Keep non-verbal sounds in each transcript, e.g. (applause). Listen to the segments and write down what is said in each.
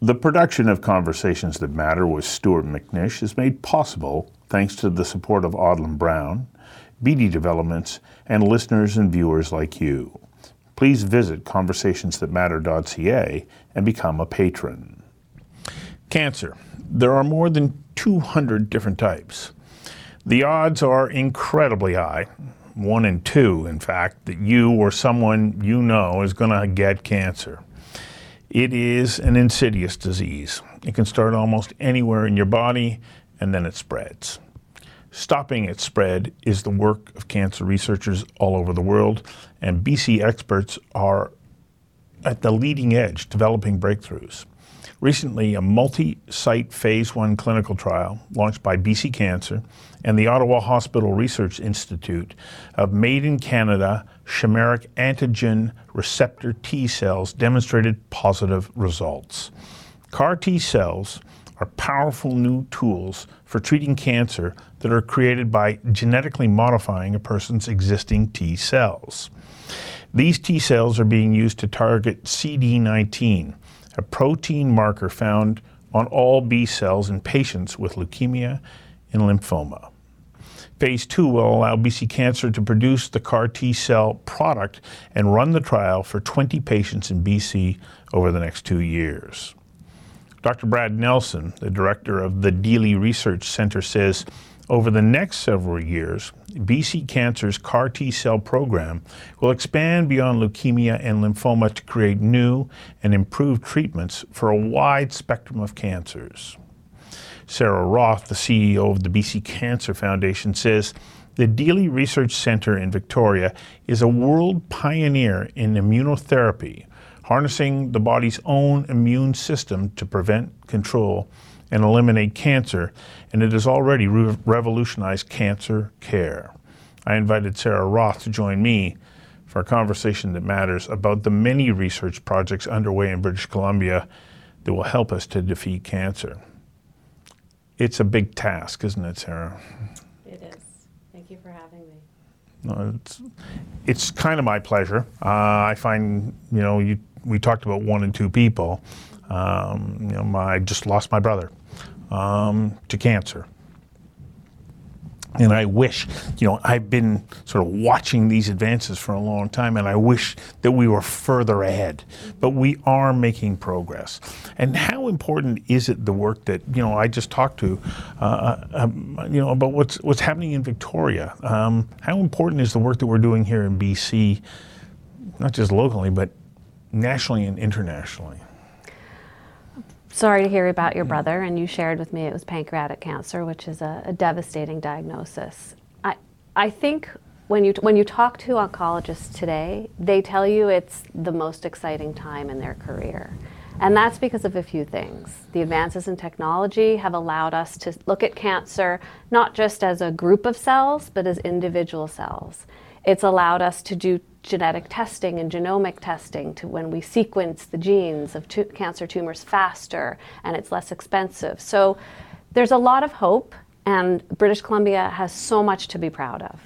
The production of Conversations That Matter with Stuart McNish is made possible thanks to the support of Odlum Brown, Beatty Developments, and listeners and viewers like you. Please visit conversationsthatmatter.ca and become a patron. Cancer. There are more than 200 different types. The odds are incredibly high, one in two, in fact, that you or someone you know is going to get cancer. It is an insidious disease. It can start almost anywhere in your body and then it spreads. Stopping its spread is the work of cancer researchers all over the world, and BC experts are at the leading edge developing breakthroughs. Recently, a multi site phase one clinical trial launched by BC Cancer and the Ottawa Hospital Research Institute of made in Canada chimeric antigen receptor T cells demonstrated positive results. CAR T cells are powerful new tools for treating cancer that are created by genetically modifying a person's existing T cells. These T cells are being used to target CD19 a protein marker found on all B cells in patients with leukemia and lymphoma. Phase 2 will allow BC Cancer to produce the CAR T cell product and run the trial for 20 patients in BC over the next two years. Dr. Brad Nelson, the director of the Deeley Research Center, says over the next several years, BC Cancer's CAR T cell program will expand beyond leukemia and lymphoma to create new and improved treatments for a wide spectrum of cancers. Sarah Roth, the CEO of the BC Cancer Foundation, says the Deeley Research Center in Victoria is a world pioneer in immunotherapy, harnessing the body's own immune system to prevent, control, and eliminate cancer, and it has already re- revolutionized cancer care. I invited Sarah Roth to join me for a conversation that matters about the many research projects underway in British Columbia that will help us to defeat cancer. It's a big task, isn't it, Sarah? It is. Thank you for having me. No, it's, it's kind of my pleasure. Uh, I find, you know, you, we talked about one and two people. Um, you know, my, I just lost my brother um, to cancer. And I wish, you know, I've been sort of watching these advances for a long time, and I wish that we were further ahead. But we are making progress. And how important is it the work that you know I just talked to, uh, um, you know, about what's what's happening in Victoria? Um, how important is the work that we're doing here in BC, not just locally, but nationally and internationally? Sorry to hear about your brother, and you shared with me it was pancreatic cancer, which is a, a devastating diagnosis. I, I think when you, when you talk to oncologists today, they tell you it's the most exciting time in their career. And that's because of a few things. The advances in technology have allowed us to look at cancer not just as a group of cells, but as individual cells. It's allowed us to do genetic testing and genomic testing to when we sequence the genes of tu- cancer tumors faster and it's less expensive. So there's a lot of hope, and British Columbia has so much to be proud of.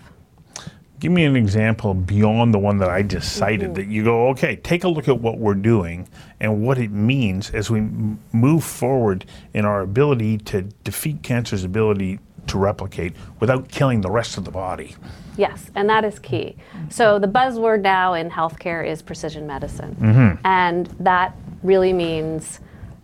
Give me an example beyond the one that I just cited mm-hmm. that you go, okay, take a look at what we're doing and what it means as we m- move forward in our ability to defeat cancer's ability to replicate without killing the rest of the body. Yes, and that is key. So the buzzword now in healthcare is precision medicine. Mm-hmm. And that really means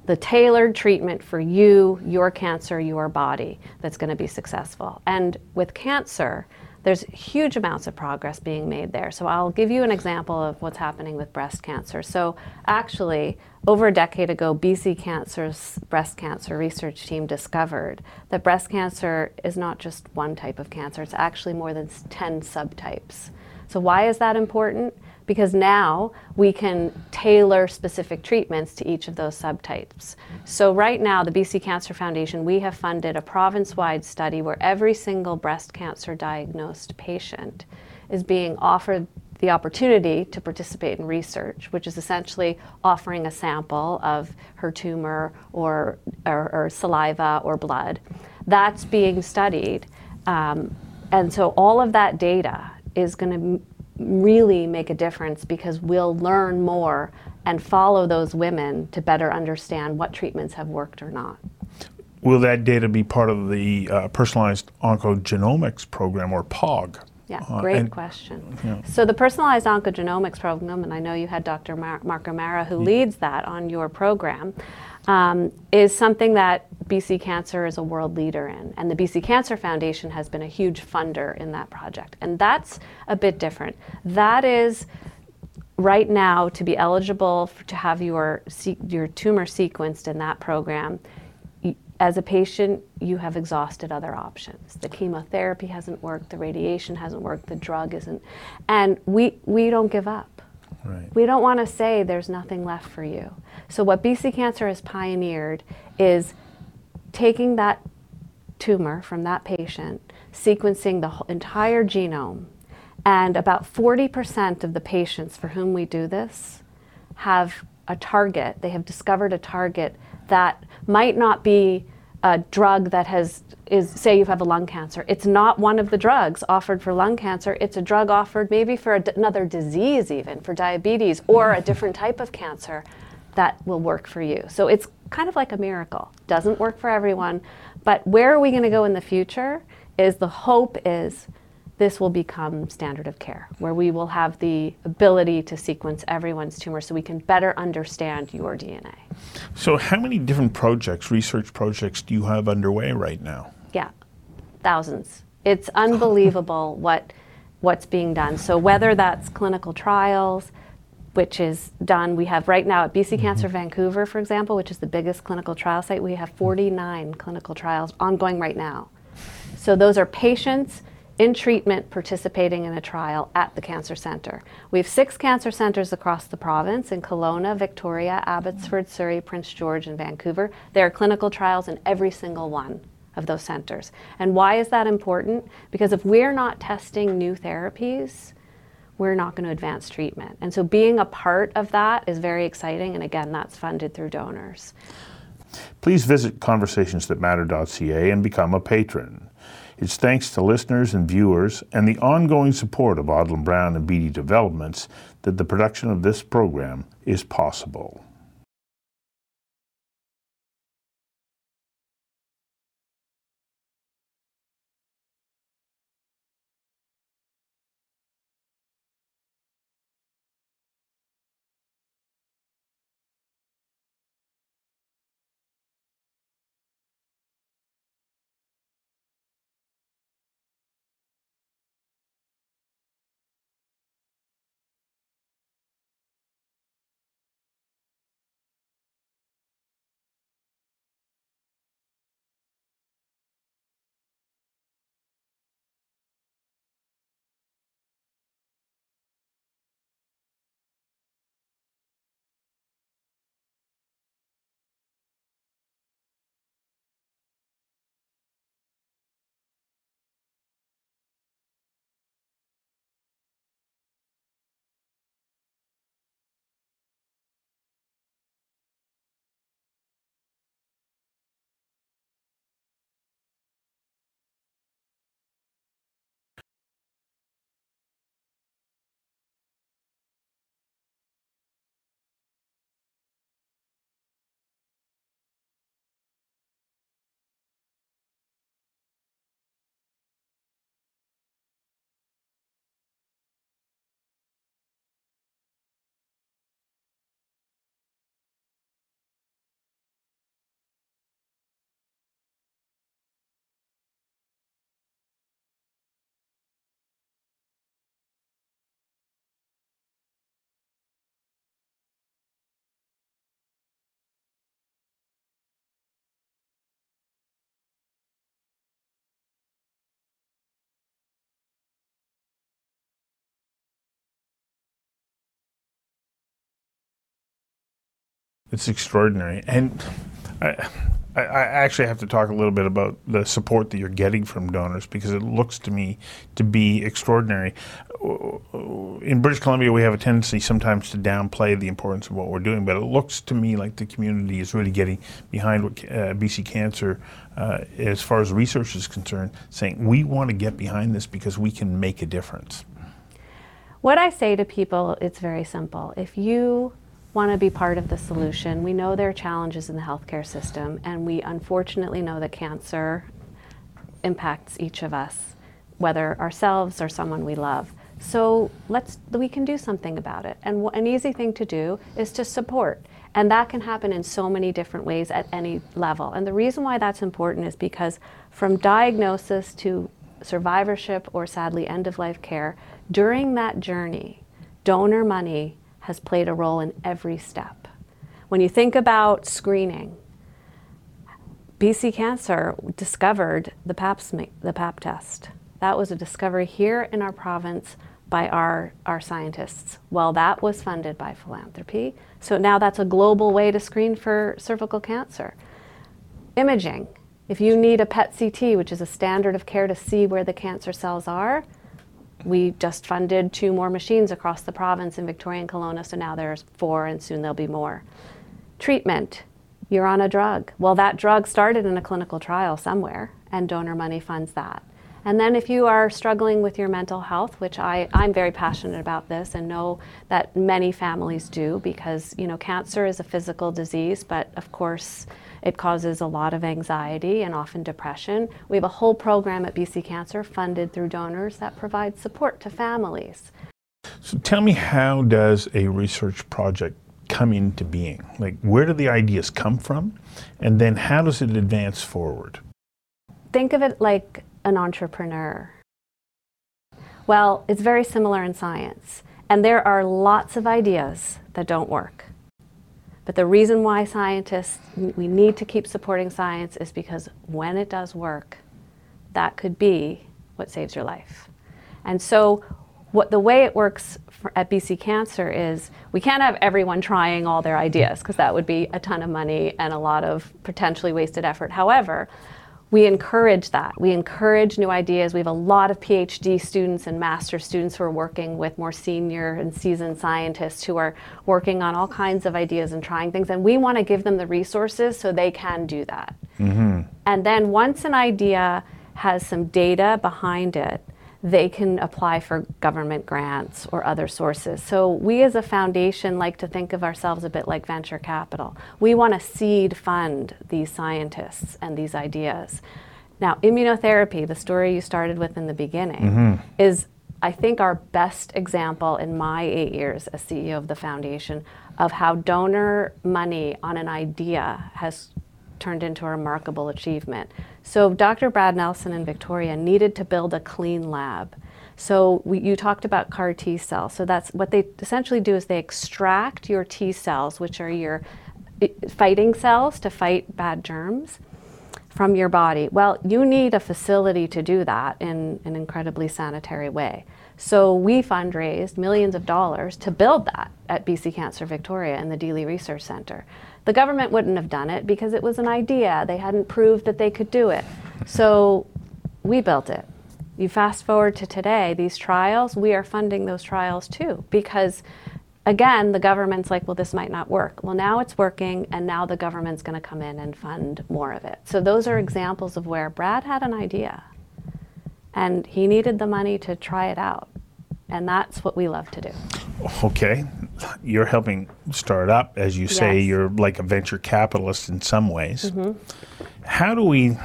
the tailored treatment for you, your cancer, your body that's going to be successful. And with cancer, there's huge amounts of progress being made there. So I'll give you an example of what's happening with breast cancer. So actually, over a decade ago, BC Cancer's breast cancer research team discovered that breast cancer is not just one type of cancer, it's actually more than 10 subtypes. So why is that important? Because now we can tailor specific treatments to each of those subtypes. So, right now, the BC Cancer Foundation, we have funded a province wide study where every single breast cancer diagnosed patient is being offered the opportunity to participate in research, which is essentially offering a sample of her tumor or, or, or saliva or blood. That's being studied. Um, and so all of that data is going to really make a difference because we'll learn more and follow those women to better understand what treatments have worked or not. Will that data be part of the uh, personalized oncogenomics program or POG? Yeah, Uh, great and- question. So the personalized oncogenomics program, and I know you had Dr. Mar- Marco Marra who leads that on your program, um, is something that BC Cancer is a world leader in, and the BC Cancer Foundation has been a huge funder in that project, and that's a bit different. That is right now to be eligible for, to have your your tumor sequenced in that program as a patient you have exhausted other options. The chemotherapy hasn't worked the radiation hasn't worked the drug isn't. And we we don't give up Right. we don't want to say there's nothing left for you so what bc cancer has pioneered is taking that tumor from that patient, sequencing the entire genome, and about 40% of the patients for whom we do this have a target. They have discovered a target that might not be a drug that has is say you have a lung cancer. It's not one of the drugs offered for lung cancer. It's a drug offered maybe for another disease even for diabetes or a different type of cancer that will work for you. So it's kind of like a miracle. Doesn't work for everyone, but where are we going to go in the future is the hope is this will become standard of care where we will have the ability to sequence everyone's tumor so we can better understand your DNA. So, how many different projects, research projects, do you have underway right now? Yeah, thousands. It's unbelievable (laughs) what what's being done. So whether that's clinical trials, which is done, we have right now at BC mm-hmm. Cancer Vancouver, for example, which is the biggest clinical trial site, we have 49 clinical trials ongoing right now. So those are patients in treatment participating in a trial at the cancer center. We have six cancer centers across the province in Kelowna, Victoria, Abbotsford, Surrey, Prince George, and Vancouver. There are clinical trials in every single one of those centers. And why is that important? Because if we're not testing new therapies, we're not going to advance treatment. And so being a part of that is very exciting. And again, that's funded through donors. Please visit conversationsthatmatter.ca and become a patron. It's thanks to listeners and viewers and the ongoing support of Odlum Brown and Beatty Developments that the production of this program is possible. It's extraordinary. And I, I, actually have to talk a little bit about the support that you're getting from donors because it looks to me to be extraordinary. In British Columbia, we have a tendency sometimes to downplay the importance of what we're doing, but it looks to me like the community is really getting behind what uh, BC Cancer, uh, as far as research is concerned, saying we want to get behind this because we can make a difference. What I say to people, it's very simple. If you want to be part of the solution. We know there are challenges in the healthcare system, and we unfortunately know that cancer impacts each of us, whether ourselves or someone we love. So let's we can do something about it. And wh- an easy thing to do is to support. And that can happen in so many different ways at any level. And the reason why that's important is because from diagnosis to survivorship or sadly end of life care, during that journey, donor money has played a role in every step. When you think about screening, BC Cancer discovered the pap, the pap test. That was a discovery here in our province by our, our scientists. Well, that was funded by philanthropy. So now that's a global way to screen for cervical cancer. Imaging. If you need a PET CT, which is a standard of care to see where the cancer cells are, we just funded two more machines across the province in Victoria and Kelowna, so now there's four and soon there'll be more. Treatment. You're on a drug. Well, that drug started in a clinical trial somewhere, and donor money funds that. And then if you are struggling with your mental health, which I, I'm very passionate about this and know that many families do because, you know, cancer is a physical disease, but of course it causes a lot of anxiety and often depression. We have a whole program at BC Cancer funded through donors that provides support to families. So tell me, how does a research project come into being? Like, where do the ideas come from? And then how does it advance forward? Think of it like an entrepreneur. Well, it's very similar in science, and there are lots of ideas that don't work. But the reason why scientists, we need to keep supporting science is because when it does work, that could be what saves your life. And so, what the way it works for, at BC Cancer is we can't have everyone trying all their ideas because that would be a ton of money and a lot of potentially wasted effort. However, we encourage that. We encourage new ideas. We have a lot of PhD students and master students who are working with more senior and seasoned scientists who are working on all kinds of ideas and trying things. And we want to give them the resources so they can do that. Mm-hmm. And then once an idea has some data behind it, they can apply for government grants or other sources. So, we as a foundation like to think of ourselves a bit like venture capital. We want to seed fund these scientists and these ideas. Now, immunotherapy, the story you started with in the beginning, mm-hmm. is, I think, our best example in my eight years as CEO of the foundation of how donor money on an idea has turned into a remarkable achievement. So Dr. Brad Nelson and Victoria needed to build a clean lab. So we, you talked about CAR T cells. So that's what they essentially do is they extract your T cells, which are your fighting cells to fight bad germs from your body. Well, you need a facility to do that in an incredibly sanitary way. So we fundraised millions of dollars to build that at BC Cancer Victoria and the Deeley Research Center. The government wouldn't have done it because it was an idea. They hadn't proved that they could do it. So we built it. You fast forward to today, these trials, we are funding those trials too because again, the government's like, well, this might not work. Well, now it's working, and now the government's going to come in and fund more of it. So, those are examples of where Brad had an idea and he needed the money to try it out. And that's what we love to do. Okay. You're helping start up, as you say, yes. you're like a venture capitalist in some ways. Mm-hmm. How do we,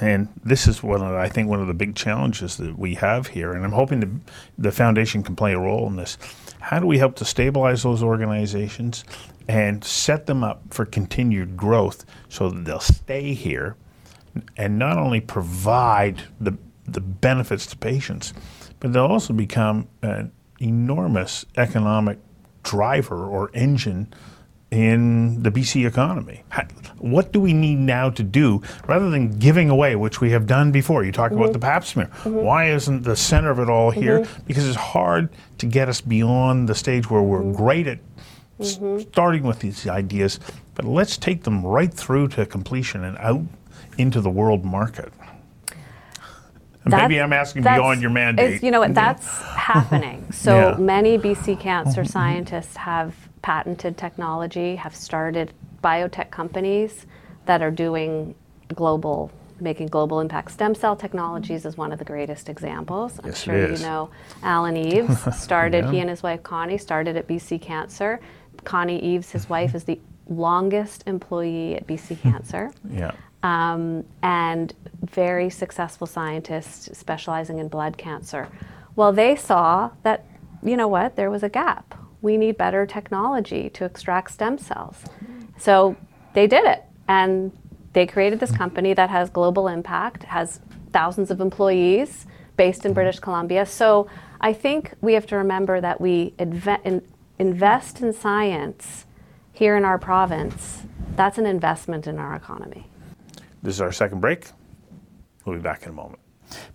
and this is one of, I think, one of the big challenges that we have here, and I'm hoping the, the foundation can play a role in this. How do we help to stabilize those organizations and set them up for continued growth so that they'll stay here and not only provide the the benefits to patients, but they'll also become an enormous economic driver or engine in the BC economy. What do we need now to do rather than giving away, which we have done before? You talked mm-hmm. about the pap smear. Mm-hmm. Why isn't the center of it all here? Mm-hmm. Because it's hard to get us beyond the stage where we're mm-hmm. great at mm-hmm. starting with these ideas, but let's take them right through to completion and out into the world market. Maybe I'm asking beyond your mandate. You know what? That's (laughs) happening. So yeah. many BC cancer mm-hmm. scientists have patented technology, have started biotech companies that are doing global making global impact. Stem cell technologies is one of the greatest examples. I'm yes, sure you know Alan Eaves (laughs) started, yeah. he and his wife Connie started at BC Cancer Connie Eaves, his wife, is the longest employee at BC (laughs) Cancer. Yeah. Um, and very successful scientists specializing in blood cancer. Well, they saw that, you know what, there was a gap. We need better technology to extract stem cells. So they did it. And they created this company that has global impact, has thousands of employees based in British Columbia. So I think we have to remember that we in- invest in science here in our province. That's an investment in our economy. This is our second break. We'll be back in a moment.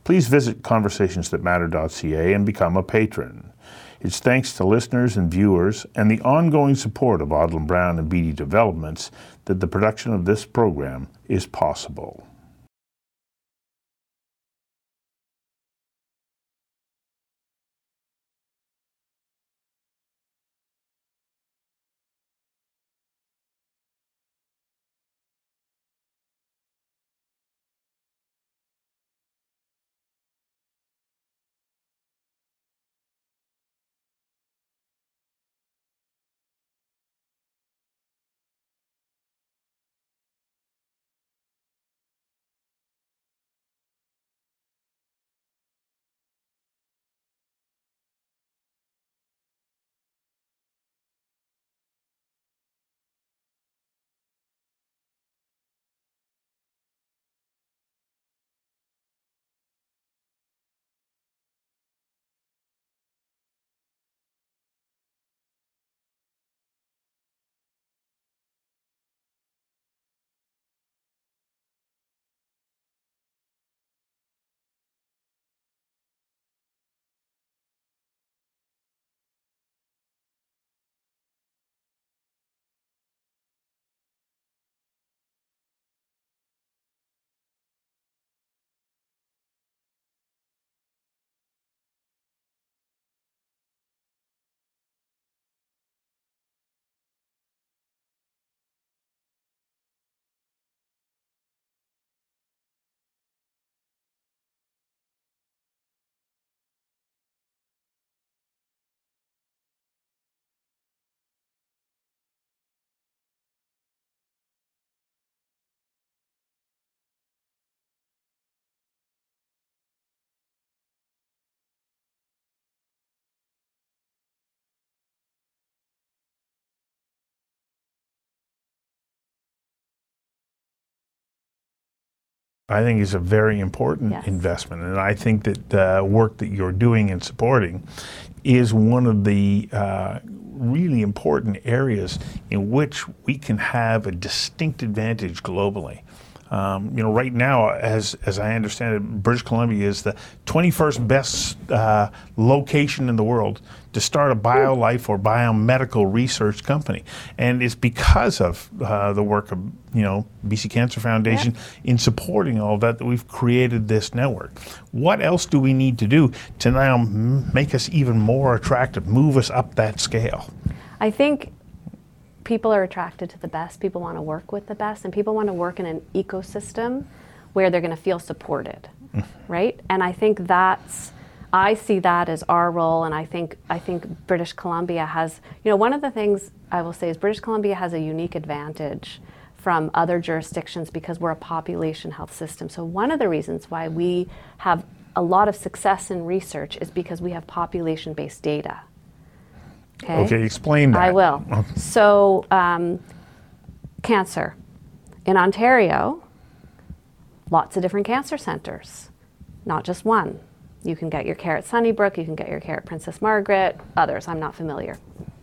Please visit conversationsthatmatter.ca and become a patron. It's thanks to listeners and viewers and the ongoing support of Odlum Brown and Beatty Developments that the production of this program is possible. I think is a very important Yes. investment, and I think that the work that you're doing and supporting is one of the uh, really important areas in which we can have a distinct advantage globally. Um, you know, right now, as as I understand it, British Columbia is the 21st best uh, location in the world to start a biolife or biomedical research company, and it's because of uh, the work of you know BC Cancer Foundation in supporting all that that we've created this network. What else do we need to do to now m- make us even more attractive, move us up that scale? I think people are attracted to the best. People want to work with the best, and people want to work in an ecosystem where they're going to feel supported, right? And I think that's I see that as our role, and I think I think British Columbia has, you know, one of the things I will say is British Columbia has a unique advantage from other jurisdictions because we're a population health system. So one of the reasons why we have a lot of success in research is because we have population-based data. Okay, explain that. I will. So, um, cancer. In Ontario, lots of different cancer centers, not just one. You can get your care at Sunnybrook, you can get your care at Princess Margaret, others, I'm not familiar.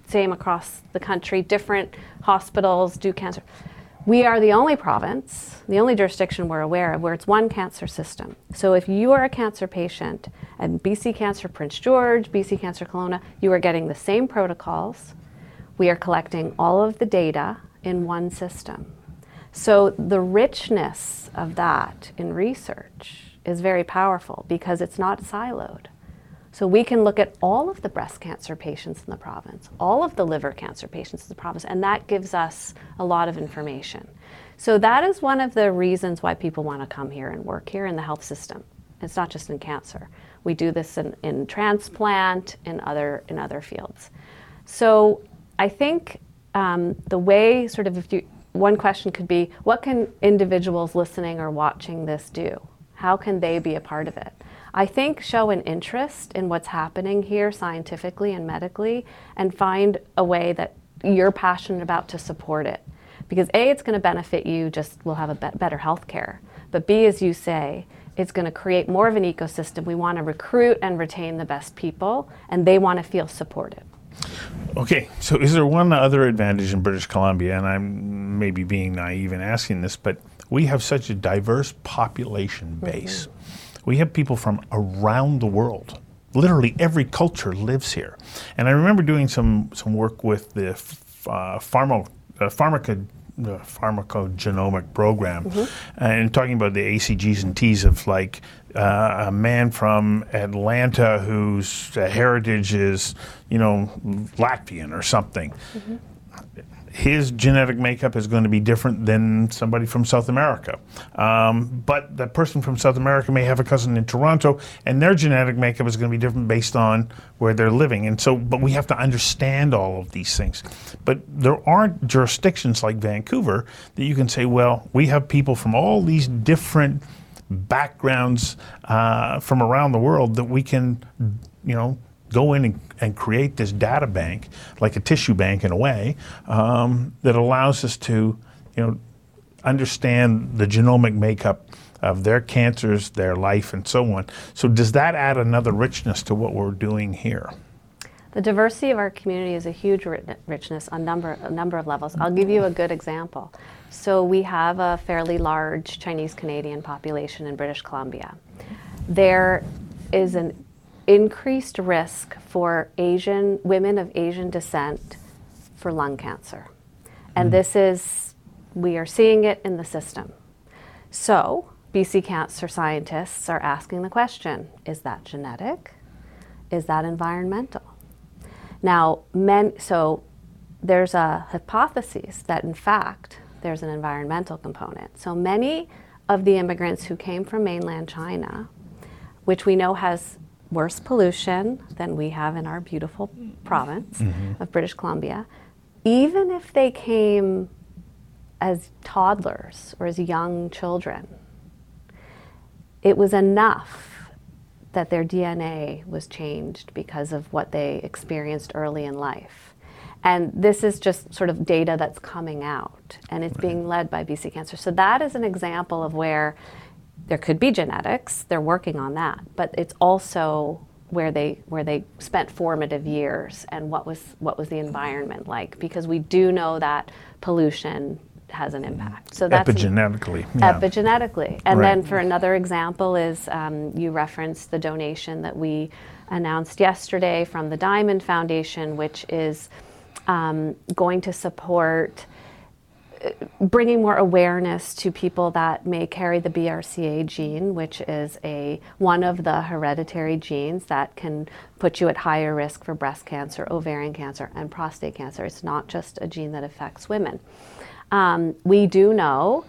Same across the country, different hospitals do cancer. We are the only province, the only jurisdiction we're aware of where it's one cancer system. So if you are a cancer patient at BC Cancer Prince George, BC Cancer Kelowna, you are getting the same protocols. We are collecting all of the data in one system. So the richness of that in research is very powerful because it's not siloed. So we can look at all of the breast cancer patients in the province, all of the liver cancer patients in the province, and that gives us a lot of information. So that is one of the reasons why people want to come here and work here in the health system. It's not just in cancer. We do this in, in transplant, in other in other fields. So I think um, the way, sort of, if you, one question could be, what can individuals listening or watching this do? How can they be a part of it? I think show an interest in what's happening here scientifically and medically and find a way that you're passionate about to support it. Because A, it's going to benefit you, just we'll have a be- better health care. But B, as you say, it's going to create more of an ecosystem. We want to recruit and retain the best people, and they want to feel supported. Okay, so is there one other advantage in British Columbia? And I'm maybe being naive in asking this, but we have such a diverse population base. Mm-hmm. We have people from around the world. Literally every culture lives here. And I remember doing some, some work with the uh, pharma, uh, pharmaca the pharmacogenomic program mm-hmm. and talking about the ACGs and Ts of like uh, a man from Atlanta whose heritage is, you know, Latvian or something. Mm-hmm his genetic makeup is going to be different than somebody from South America. Um, but that person from South America may have a cousin in Toronto, and their genetic makeup is going to be different based on where they're living. And so, but we have to understand all of these things. But there aren't jurisdictions like Vancouver that you can say, well, we have people from all these different backgrounds uh, from around the world that we can, you know, go in and, and, create this data bank, like a tissue bank in a way, um, that allows us to, you know, understand the genomic makeup of their cancers, their life, and so on. So does that add another richness to what we're doing here? The diversity of our community is a huge richness on number a number of levels. I'll give you a good example. So we have a fairly large Chinese Canadian population in British Columbia. There is an increased risk for Asian women of Asian descent for lung cancer. And mm. this is, we are seeing it in the system. So, BC cancer scientists are asking the question is that genetic? Is that environmental? Now, men, so there's a hypothesis that in fact there's an environmental component. So many of the immigrants who came from mainland China, which we know has worse pollution than we have in our beautiful province mm-hmm. of British Columbia, even if they came as toddlers or as young children, it was enough that their DNA was changed because of what they experienced early in life. And this is just sort of data that's coming out, and it's right. being led by BC Cancer. So, that is an example of where there could be genetics they're working on that but it's also where they where they spent formative years and what was what was the environment like because we do know that pollution has an impact so that's epigenetically yeah. epigenetically and right. then for another example is um, you referenced the donation that we announced yesterday from the diamond foundation which is um, going to support bringing more awareness to people that may carry the BRCA gene, which is a one of the hereditary genes that can put you at higher risk for breast cancer, ovarian cancer, and prostate cancer. It's not just a gene that affects women. Um, we do know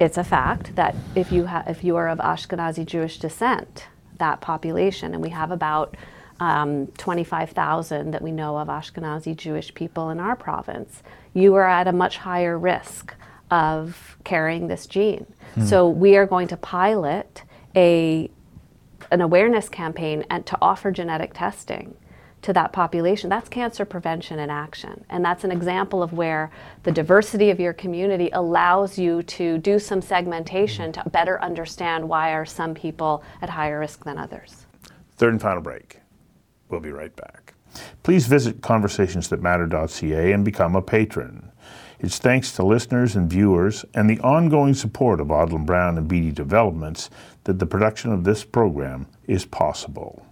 it's a fact that if you ha- if you are of Ashkenazi Jewish descent, that population, and we have about um, 25,000 that we know of Ashkenazi Jewish people in our province, you are at a much higher risk of carrying this gene. Hmm. So we are going to pilot a an awareness campaign and to offer genetic testing to that population. That's cancer prevention in action. And that's an example of where the diversity of your community allows you to do some segmentation to better understand why are some people at higher risk than others. Third and final break. We'll be right back. Please visit conversationsthatmatter.ca and become a patron. It's thanks to listeners and viewers and the ongoing support of Odlum Brown and Beatty Developments that the production of this program is possible.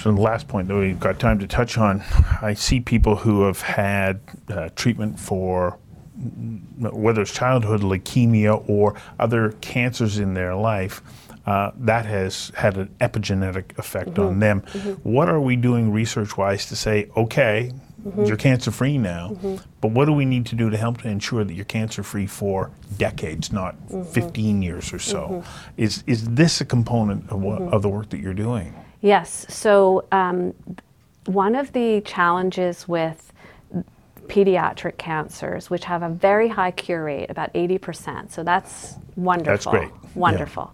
So the last point that we've got time to touch on, I see people who have had uh, treatment for whether it's childhood leukemia or other cancers in their life. Uh, that has had an epigenetic effect on mm-hmm. them. Mm-hmm. What are we doing research wise to say, okay, mm-hmm. you're cancer free now, but what do we need to do to help to ensure that you're cancer free for decades, not 15 years or so? Is, is this a component of, what, of the work that you're doing? Yes. So, um, one of the challenges with pediatric cancers, which have a very high cure rate, about 80%, so that's wonderful. That's great. Yeah. Wonderful.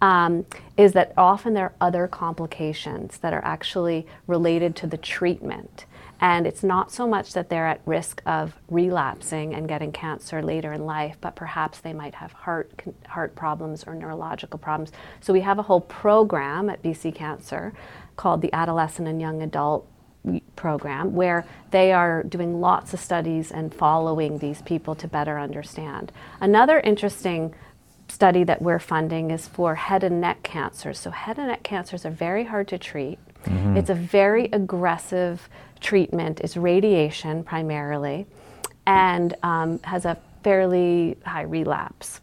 Um, is that often there are other complications that are actually related to the treatment. And it's not so much that they're at risk of relapsing and getting cancer later in life, but perhaps they might have heart, heart problems or neurological problems. So we have a whole program at BC Cancer called the Adolescent and Young Adult program where they are doing lots of studies and following these people to better understand. Another interesting study that we're funding is for head and neck cancers. So, head and neck cancers are very hard to treat. Mm-hmm. It's a very aggressive treatment, is radiation primarily, and um, has a fairly high relapse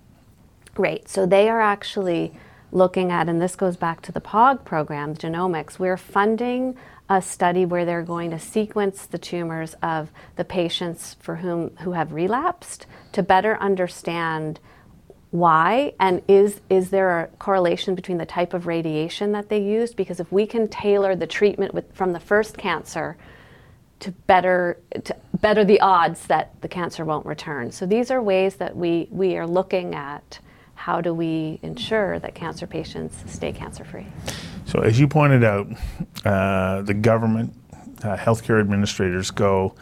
rate. So, they are actually looking at, and this goes back to the POG program, genomics, we're funding a study where they're going to sequence the tumors of the patients for whom who have relapsed to better understand why and is is there a correlation between the type of radiation that they used because if we can tailor the treatment with, from the first cancer to better to better the odds that the cancer won't return. So these are ways that we we are looking at how do we ensure that cancer patients stay cancer free So, as you pointed out, uh, the government, uh, healthcare administrators go,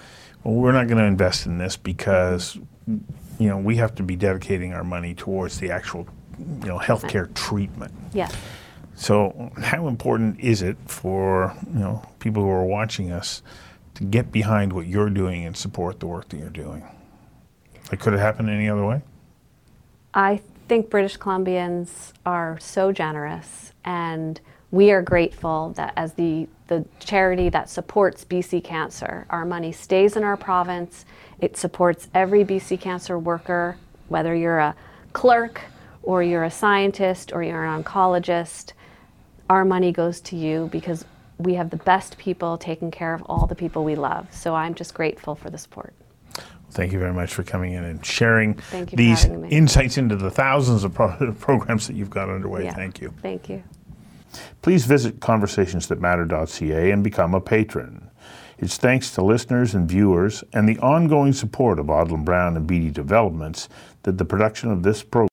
well, we're not going to invest in this because, you know, we have to be dedicating our money towards the actual, you know, healthcare treatment. yes So, how important is it for you know people who are watching us to get behind what you're doing and support the work that you're doing? Like, could it happen any other way? I think British Columbians are so generous, and we are grateful that as the, the charity that supports BC Cancer, our money stays in our province. It supports every BC Cancer worker, whether you're a clerk or you're a scientist or you're an oncologist. Our money goes to you because we have the best people taking care of all the people we love. So I'm just grateful for the support. Thank you very much for coming in and sharing Thank you for these insights into the thousands of pro- (laughs) programs that you've got underway. Yeah. Thank you. Thank you. Please visit conversationsthatmatter.ca and become a patron. It's thanks to listeners and viewers and the ongoing support of Odlum Brown and Beatty Developments that the production of this program